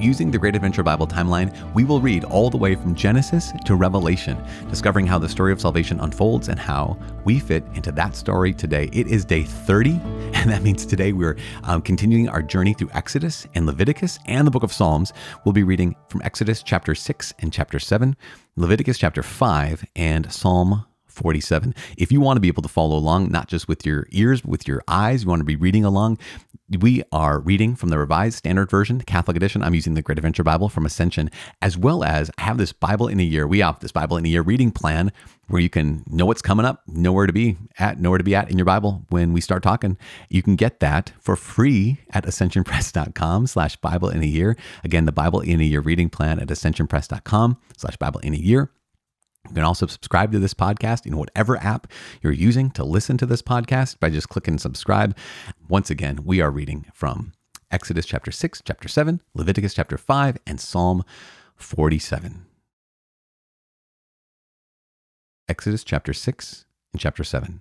Using the Great Adventure Bible timeline, we will read all the way from Genesis to Revelation, discovering how the story of salvation unfolds and how we fit into that story today. It is day 30, and that means today we're um, continuing our journey through Exodus and Leviticus and the book of Psalms. We'll be reading from Exodus chapter 6 and chapter 7. Leviticus chapter 5, and Psalm 47. If you want to be able to follow along, not just with your ears, but with your eyes, you want to be reading along, we are reading from the Revised Standard Version, Catholic Edition. I'm using the Great Adventure Bible from Ascension, as well as I have this Bible in a year. We have this Bible in a year reading plan where you can know what's coming up, know where to be at, know where to be at in your Bible when we start talking. You can get that for free at ascensionpress.com slash Bible in a year. Again, the Bible in a year reading plan at ascensionpress.com slash Bible in a year. You can also subscribe to this podcast in whatever app you're using to listen to this podcast by just clicking subscribe. Once again, we are reading from Exodus chapter 6, chapter 7, Leviticus chapter 5, and Psalm 47. Exodus chapter 6 and chapter 7.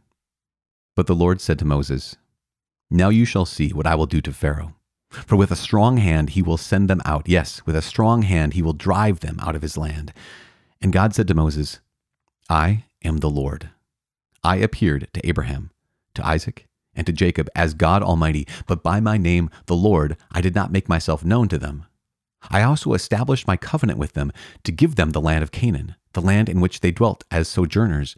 But the Lord said to Moses, Now you shall see what I will do to Pharaoh. For with a strong hand he will send them out. Yes, with a strong hand he will drive them out of his land. And God said to Moses, I am the Lord. I appeared to Abraham, to Isaac, and to Jacob as God Almighty, but by my name, the Lord, I did not make myself known to them. I also established my covenant with them to give them the land of Canaan the land in which they dwelt as sojourners.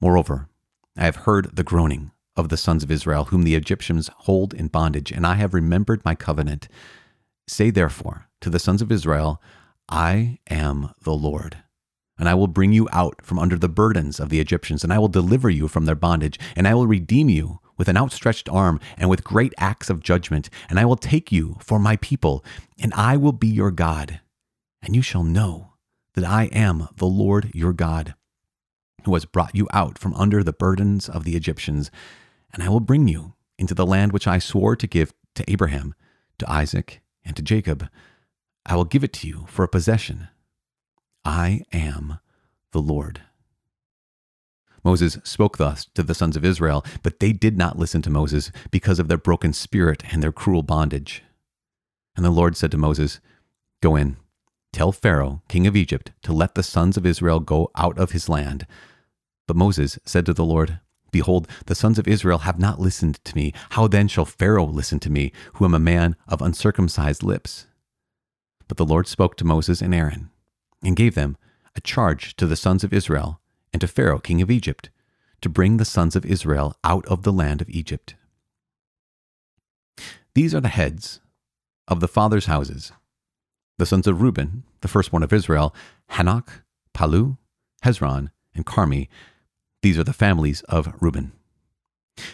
Moreover, I have heard the groaning of the sons of Israel, whom the Egyptians hold in bondage, and I have remembered my covenant. Say therefore to the sons of Israel, I am the Lord. And I will bring you out from under the burdens of the Egyptians, and I will deliver you from their bondage, and I will redeem you with an outstretched arm and with great acts of judgment, and I will take you for my people, and I will be your God, and you shall know that I am the Lord your God, who has brought you out from under the burdens of the Egyptians, and I will bring you into the land which I swore to give to Abraham, to Isaac, and to Jacob. I will give it to you for a possession. I am the Lord. Moses spoke thus to the sons of Israel, but they did not listen to Moses because of their broken spirit and their cruel bondage. And the Lord said to Moses, Go in Tell Pharaoh, king of Egypt, to let the sons of Israel go out of his land. But Moses said to the Lord, Behold, the sons of Israel have not listened to me. How then shall Pharaoh listen to me, who am a man of uncircumcised lips? But the Lord spoke to Moses and Aaron, and gave them a charge to the sons of Israel and to Pharaoh, king of Egypt, to bring the sons of Israel out of the land of Egypt. These are the heads of the fathers' houses the sons of Reuben, the firstborn of Israel, Hanoch, Pallu, Hezron, and Carmi. These are the families of Reuben.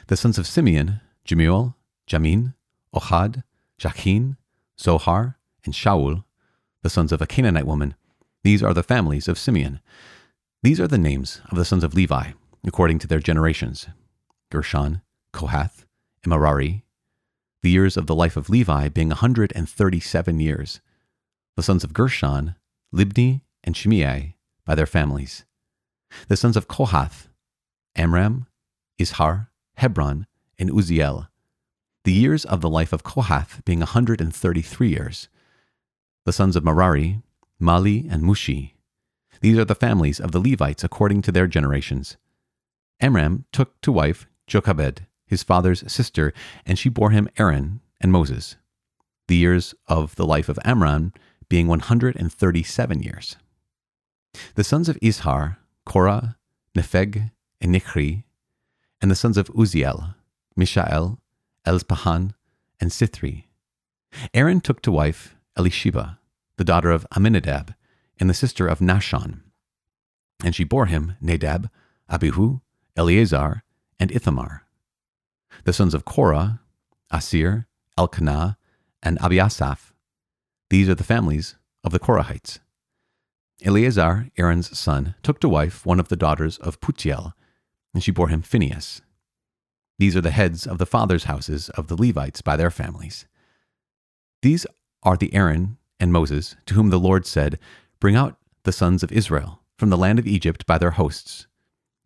The sons of Simeon, Jemuel, Jamin, Ohad, Jachin, Zohar, and Shaul, the sons of a Canaanite woman. These are the families of Simeon. These are the names of the sons of Levi, according to their generations Gershon, Kohath, and Merari. The years of the life of Levi being a 137 years the sons of Gershon, Libni, and Shimei by their families. The sons of Kohath, Amram, Izhar, Hebron, and Uzziel. The years of the life of Kohath being a 133 years. The sons of Merari, Mahli, and Mushi. These are the families of the Levites according to their generations. Amram took to wife Jochebed, his father's sister, and she bore him Aaron and Moses. The years of the life of Amram being 137 years. The sons of Izhar, Korah, Nepheg, and Nichri, and the sons of Uzziel, Mishael, Elzaphan, and Sithri. Aaron took to wife Elisheba, the daughter of Amminadab, and the sister of Nahshon. And she bore him Nadab, Abihu, Eleazar, and Ithamar. The sons of Korah, Asir, Elkanah, and Abiasaph, these are the families of the Korahites. Eleazar, Aaron's son, took to wife one of the daughters of Putiel, and she bore him Phinehas. These are the heads of the fathers' houses of the Levites by their families. These are the Aaron and Moses to whom the Lord said, Bring out the sons of Israel from the land of Egypt by their hosts.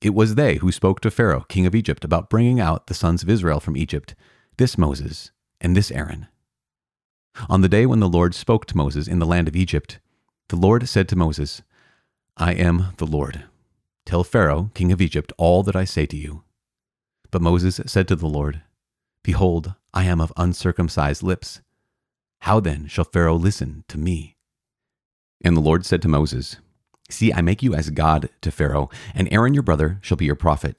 It was they who spoke to Pharaoh, king of Egypt, about bringing out the sons of Israel from Egypt, this Moses and this Aaron. On the day when the Lord spoke to Moses in the land of Egypt, the Lord said to Moses, I am the Lord. Tell Pharaoh, king of Egypt, all that I say to you. But Moses said to the Lord, Behold, I am of uncircumcised lips. How then shall Pharaoh listen to me? And the Lord said to Moses, See, I make you as God to Pharaoh, and Aaron your brother shall be your prophet.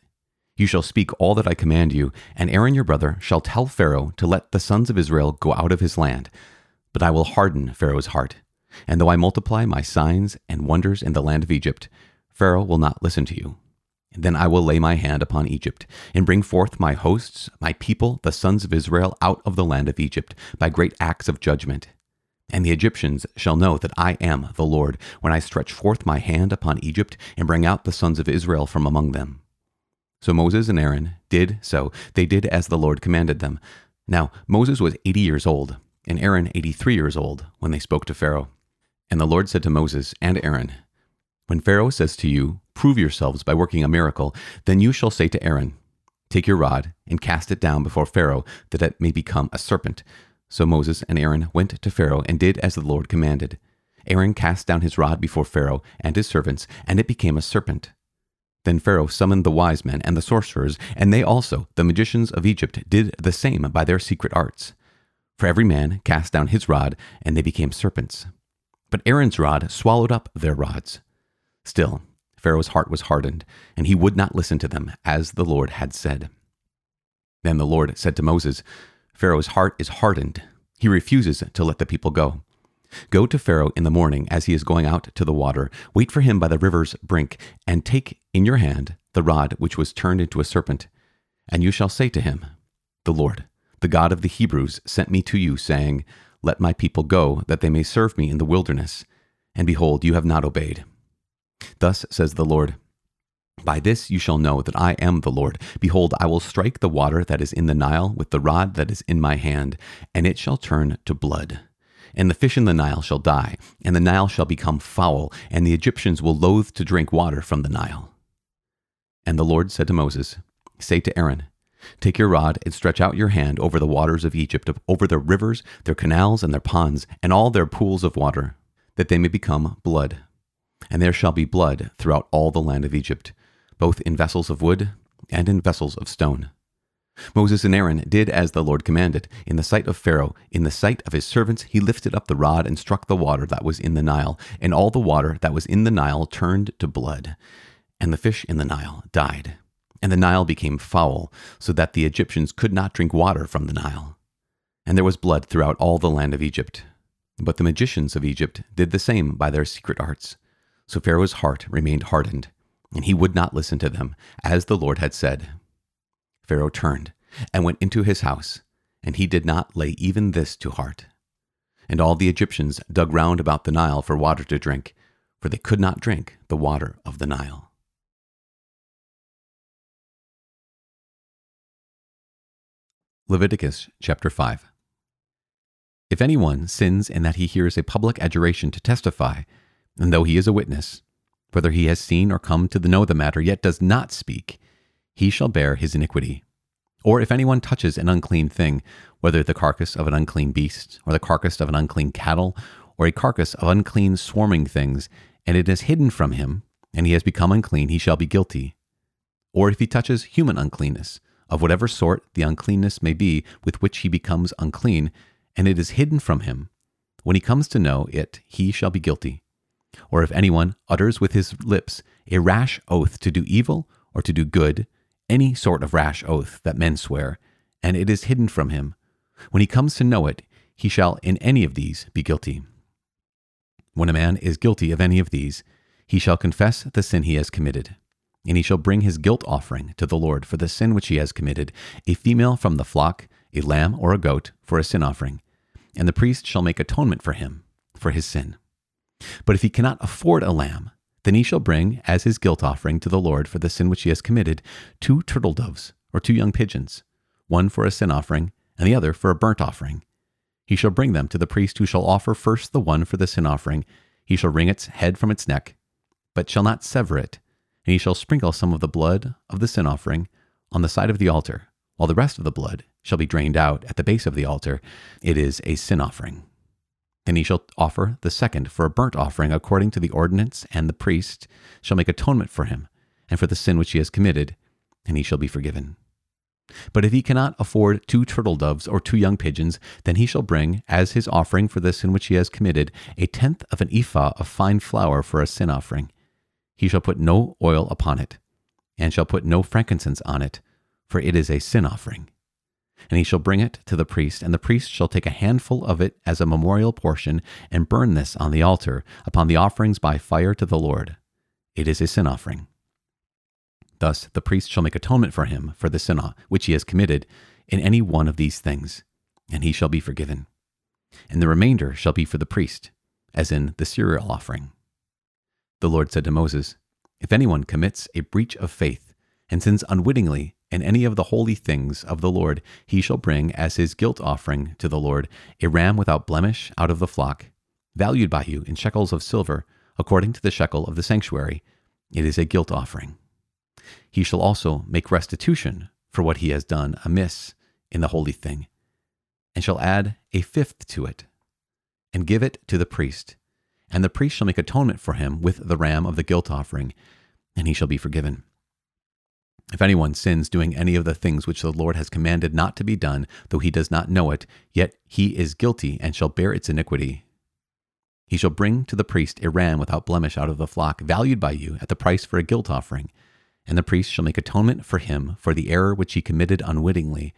You shall speak all that I command you, and Aaron your brother shall tell Pharaoh to let the sons of Israel go out of his land. But I will harden Pharaoh's heart. And though I multiply my signs and wonders in the land of Egypt, Pharaoh will not listen to you. Then I will lay my hand upon Egypt, and bring forth my hosts, my people, the sons of Israel, out of the land of Egypt, by great acts of judgment. And the Egyptians shall know that I am the Lord, when I stretch forth my hand upon Egypt, and bring out the sons of Israel from among them. So Moses and Aaron did so. They did as the Lord commanded them. Now Moses was eighty years old, and Aaron eighty three years old, when they spoke to Pharaoh. And the Lord said to Moses and Aaron, When Pharaoh says to you, Prove yourselves by working a miracle, then you shall say to Aaron, Take your rod and cast it down before Pharaoh, that it may become a serpent. So Moses and Aaron went to Pharaoh and did as the Lord commanded. Aaron cast down his rod before Pharaoh and his servants, and it became a serpent. Then Pharaoh summoned the wise men and the sorcerers, and they also, the magicians of Egypt, did the same by their secret arts. For every man cast down his rod, and they became serpents. But Aaron's rod swallowed up their rods. Still, Pharaoh's heart was hardened, and he would not listen to them, as the Lord had said. Then the Lord said to Moses, Pharaoh's heart is hardened. He refuses to let the people go. Go to Pharaoh in the morning as he is going out to the water. Wait for him by the river's brink, and take in your hand the rod which was turned into a serpent. And you shall say to him, The Lord, the God of the Hebrews, sent me to you, saying, Let my people go, that they may serve me in the wilderness. And behold, you have not obeyed. Thus says the Lord, by this you shall know that I am the Lord. Behold, I will strike the water that is in the Nile with the rod that is in my hand, and it shall turn to blood and the fish in the Nile shall die, and the Nile shall become foul, and the Egyptians will loathe to drink water from the Nile. And the Lord said to Moses, Say to Aaron, Take your rod and stretch out your hand over the waters of Egypt, over their rivers, their canals, and their ponds, and all their pools of water, that they may become blood. And there shall be blood throughout all the land of Egypt, both in vessels of wood and in vessels of stone. Moses and Aaron did as the Lord commanded. In the sight of Pharaoh, in the sight of his servants, he lifted up the rod and struck the water that was in the Nile, and all the water that was in the Nile turned to blood. And the fish in the Nile died. And the Nile became foul, so that the Egyptians could not drink water from the Nile. And there was blood throughout all the land of Egypt. But the magicians of Egypt did the same by their secret arts. So Pharaoh's heart remained hardened, and he would not listen to them, as the Lord had said. Pharaoh turned and went into his house, and he did not lay even this to heart. And all the Egyptians dug round about the Nile for water to drink, for they could not drink the water of the Nile. Leviticus chapter 5 If anyone sins in that he hears a public adjuration to testify, and though he is a witness, whether he has seen or come to know the matter, yet does not speak, he shall bear his iniquity. Or if anyone touches an unclean thing, whether the carcass of an unclean beast, or the carcass of an unclean cattle, or a carcass of unclean swarming things, and it is hidden from him, and he has become unclean, he shall be guilty. Or if he touches human uncleanness, of whatever sort the uncleanness may be with which he becomes unclean, and it is hidden from him, when he comes to know it, he shall be guilty. Or if anyone utters with his lips a rash oath to do evil or to do good, any sort of rash oath that men swear, and it is hidden from him. When he comes to know it, he shall in any of these be guilty. When a man is guilty of any of these, he shall confess the sin he has committed, and he shall bring his guilt offering to the Lord for the sin which he has committed, a female from the flock, a lamb or a goat for a sin offering, and the priest shall make atonement for him for his sin. But if he cannot afford a lamb, then he shall bring as his guilt offering to the Lord for the sin which he has committed two turtle doves or two young pigeons, one for a sin offering and the other for a burnt offering. He shall bring them to the priest who shall offer first the one for the sin offering. He shall wring its head from its neck, but shall not sever it. And he shall sprinkle some of the blood of the sin offering on the side of the altar, while the rest of the blood shall be drained out at the base of the altar. It is a sin offering. Then he shall offer the second for a burnt offering according to the ordinance, and the priest shall make atonement for him and for the sin which he has committed, and he shall be forgiven. But if he cannot afford two turtle doves or two young pigeons, then he shall bring, as his offering for the sin which he has committed, a tenth of an ephah of fine flour for a sin offering. He shall put no oil upon it, and shall put no frankincense on it, for it is a sin offering. And he shall bring it to the priest, and the priest shall take a handful of it as a memorial portion, and burn this on the altar, upon the offerings by fire to the Lord. It is a sin offering. Thus the priest shall make atonement for him for the sin which he has committed in any one of these things, and he shall be forgiven. And the remainder shall be for the priest, as in the cereal offering. The Lord said to Moses, If anyone commits a breach of faith and sins unwittingly in any of the holy things of the Lord, he shall bring as his guilt offering to the Lord a ram without blemish out of the flock, valued by you in shekels of silver, according to the shekel of the sanctuary. It is a guilt offering. He shall also make restitution for what he has done amiss in the holy thing, and shall add a fifth to it, and give it to the priest and the priest shall make atonement for him with the ram of the guilt offering, and he shall be forgiven. If anyone sins doing any of the things which the Lord has commanded not to be done, though he does not know it, yet he is guilty and shall bear its iniquity. He shall bring to the priest a ram without blemish out of the flock, valued by you at the price for a guilt offering. And the priest shall make atonement for him for the error which he committed unwittingly,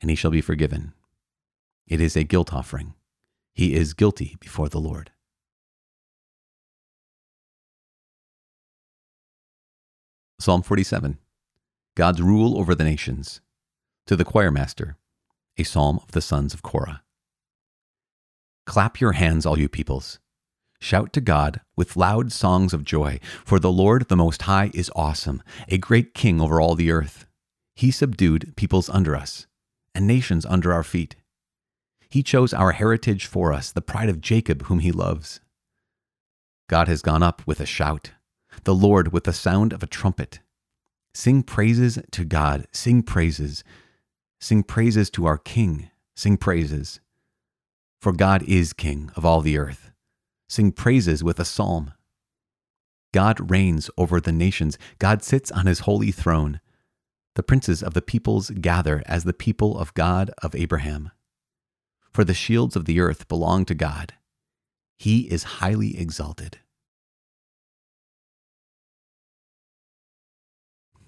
and he shall be forgiven. It is a guilt offering. He is guilty before the Lord. Psalm 47 God's rule over the nations. To the choir master, a psalm of the sons of Korah. Clap your hands, all you peoples. Shout to God with loud songs of joy, for the Lord the Most High is awesome, a great king over all the earth. He subdued peoples under us, and nations under our feet. He chose our heritage for us, the pride of Jacob, whom he loves. God has gone up with a shout the Lord with the sound of a trumpet. Sing praises to God, sing praises. Sing praises to our King, sing praises. For God is King of all the earth. Sing praises with a psalm. God reigns over the nations, God sits on his holy throne. The princes of the peoples gather as the people of God of Abraham. For the shields of the earth belong to God. He is highly exalted.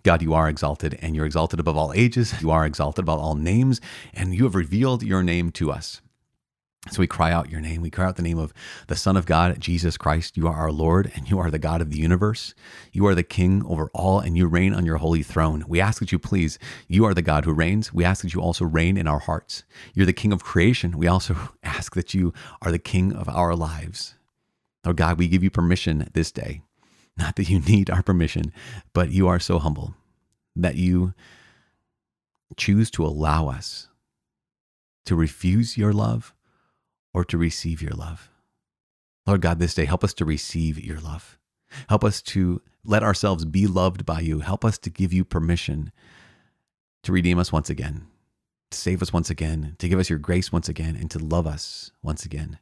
God, you are exalted, and you're exalted above all ages. You are exalted above all names, and you have revealed your name to us. So we cry out your name. We cry out the name of the Son of God, Jesus Christ. You are our Lord, and you are the God of the universe. You are the King over all, and you reign on your holy throne. We ask that you please, you are the God who reigns. We ask that you also reign in our hearts. You're the King of creation. We also ask that you are the King of our lives. Oh God, we give you permission this day not that you need our permission, but you are so humble that you choose to allow us to refuse your love or to receive your love. Lord God, this day, help us to receive your love. Help us to let ourselves be loved by you. Help us to give you permission to redeem us once again, to save us once again, to give us your grace once again, and to love us once again.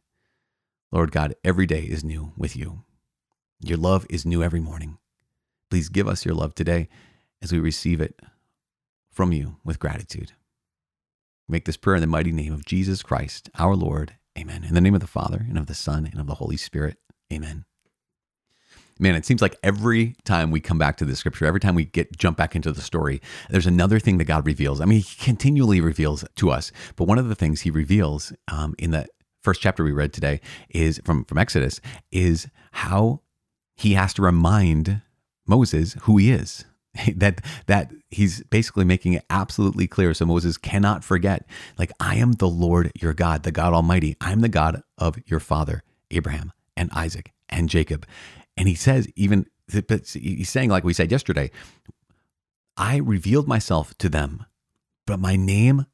Lord God, every day is new with you. Your love is new every morning. Please give us your love today as we receive it from you with gratitude. Make this prayer in the mighty name of Jesus Christ, our Lord. Amen. In the name of the Father, and of the Son, and of the Holy Spirit. Amen. Man, it seems like every time we come back to the scripture, every time we get jump back into the story, there's another thing that God reveals. I mean, He continually reveals to us, but one of the things He reveals um, in the first chapter we read today is from from Exodus is how he has to remind Moses who he is. that that he's basically making it absolutely clear so Moses cannot forget like I am the Lord your God, the God Almighty. I'm the God of your father Abraham and Isaac and Jacob. And he says even he's saying like we said yesterday, I revealed myself to them, but my name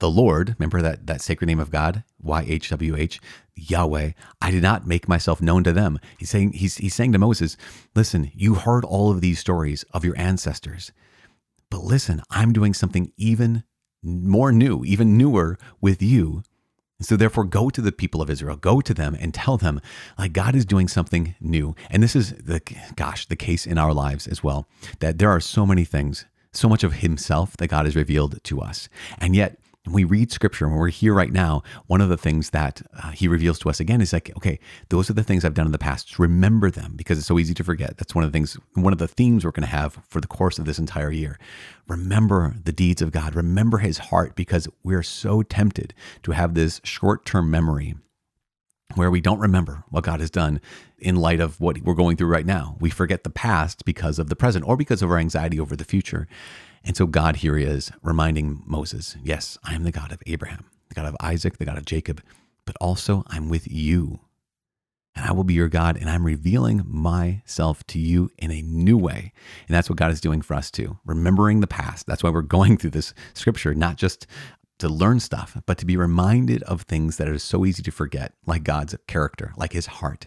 the Lord, remember that, that sacred name of God, YHWH, Yahweh, I did not make myself known to them. He's saying, he's, he's saying to Moses, listen, you heard all of these stories of your ancestors, but listen, I'm doing something even more new, even newer with you. And so therefore go to the people of Israel, go to them and tell them like God is doing something new. And this is the, gosh, the case in our lives as well, that there are so many things, so much of himself that God has revealed to us. And yet we read scripture, when we're here right now, one of the things that uh, he reveals to us again is like, okay, those are the things I've done in the past. Remember them because it's so easy to forget. That's one of the things, one of the themes we're going to have for the course of this entire year. Remember the deeds of God, remember his heart because we're so tempted to have this short term memory where we don't remember what God has done in light of what we're going through right now. We forget the past because of the present or because of our anxiety over the future. And so God here is reminding Moses, yes, I am the God of Abraham, the God of Isaac, the God of Jacob, but also I'm with you. And I will be your God, and I'm revealing myself to you in a new way. And that's what God is doing for us too, remembering the past. That's why we're going through this scripture, not just to learn stuff, but to be reminded of things that are so easy to forget, like God's character, like his heart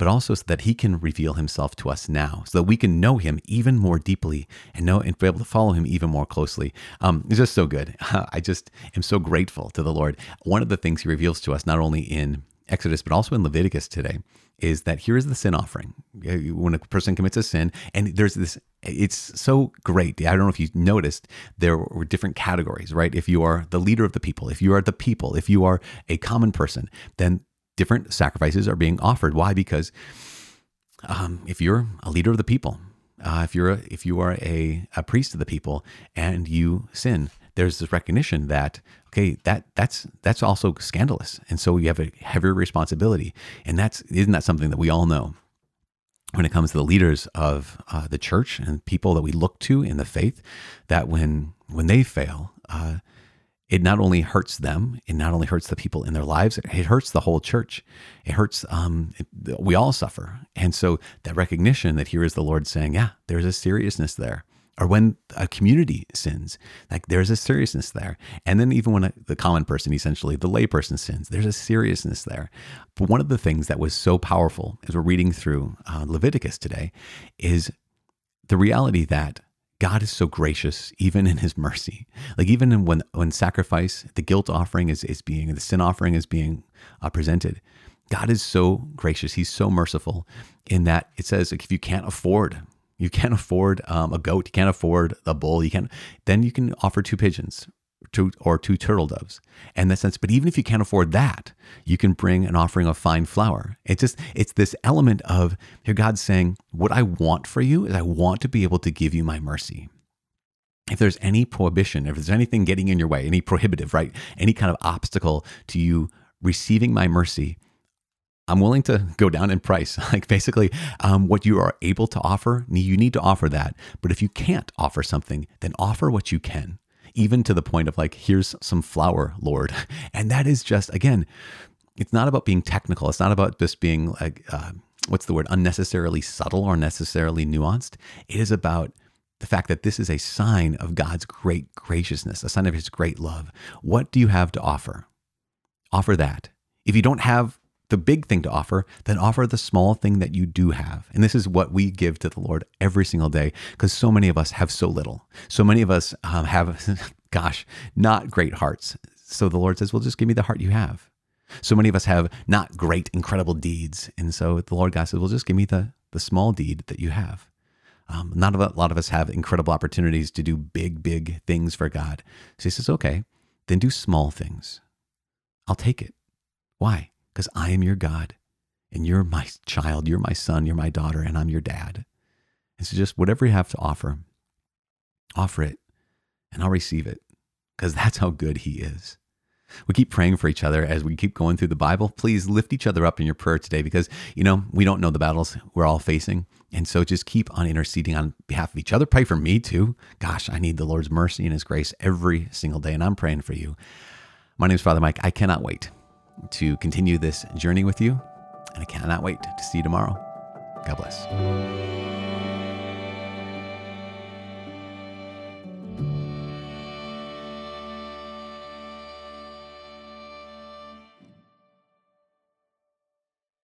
but also so that he can reveal himself to us now, so that we can know him even more deeply and know and be able to follow him even more closely. Um, it's just so good. I just am so grateful to the Lord. One of the things he reveals to us, not only in Exodus, but also in Leviticus today, is that here is the sin offering. When a person commits a sin, and there's this, it's so great. I don't know if you noticed, there were different categories, right? If you are the leader of the people, if you are the people, if you are a common person, then different sacrifices are being offered. Why? Because um, if you're a leader of the people, uh, if you're a, if you are a, a priest of the people and you sin, there's this recognition that okay, that that's that's also scandalous, and so you have a heavier responsibility, and that's isn't that something that we all know when it comes to the leaders of uh, the church and people that we look to in the faith, that when when they fail, uh, it not only hurts them, it not only hurts the people in their lives, it hurts the whole church. It hurts, um, it, we all suffer. And so that recognition that here is the Lord saying, yeah, there's a seriousness there. Or when a community sins, like there's a seriousness there. And then even when a, the common person, essentially the layperson sins, there's a seriousness there. But one of the things that was so powerful as we're reading through uh, Leviticus today is the reality that God is so gracious, even in His mercy. Like even when when sacrifice, the guilt offering is is being, the sin offering is being uh, presented. God is so gracious. He's so merciful in that it says like if you can't afford, you can't afford um, a goat, you can't afford a bull, you can't, then you can offer two pigeons two or two turtle doves in that sense but even if you can't afford that you can bring an offering of fine flour it's just it's this element of here god's saying what i want for you is i want to be able to give you my mercy if there's any prohibition if there's anything getting in your way any prohibitive right any kind of obstacle to you receiving my mercy I'm willing to go down in price. Like basically, um, what you are able to offer, you need to offer that. But if you can't offer something, then offer what you can even to the point of like, here's some flour, Lord. And that is just, again, it's not about being technical. It's not about just being like, uh, what's the word, unnecessarily subtle or necessarily nuanced. It is about the fact that this is a sign of God's great graciousness, a sign of his great love. What do you have to offer? Offer that. If you don't have the big thing to offer, then offer the small thing that you do have. And this is what we give to the Lord every single day because so many of us have so little. So many of us um, have, gosh, not great hearts. So the Lord says, well, just give me the heart you have. So many of us have not great, incredible deeds. And so the Lord God says, well, just give me the, the small deed that you have. Um, not a lot of us have incredible opportunities to do big, big things for God. So he says, okay, then do small things. I'll take it. Why? Because I am your God and you're my child, you're my son, you're my daughter, and I'm your dad. And so just whatever you have to offer, offer it and I'll receive it because that's how good he is. We keep praying for each other as we keep going through the Bible. Please lift each other up in your prayer today because, you know, we don't know the battles we're all facing. And so just keep on interceding on behalf of each other. Pray for me too. Gosh, I need the Lord's mercy and his grace every single day. And I'm praying for you. My name is Father Mike. I cannot wait to continue this journey with you. And I cannot wait to see you tomorrow. God bless.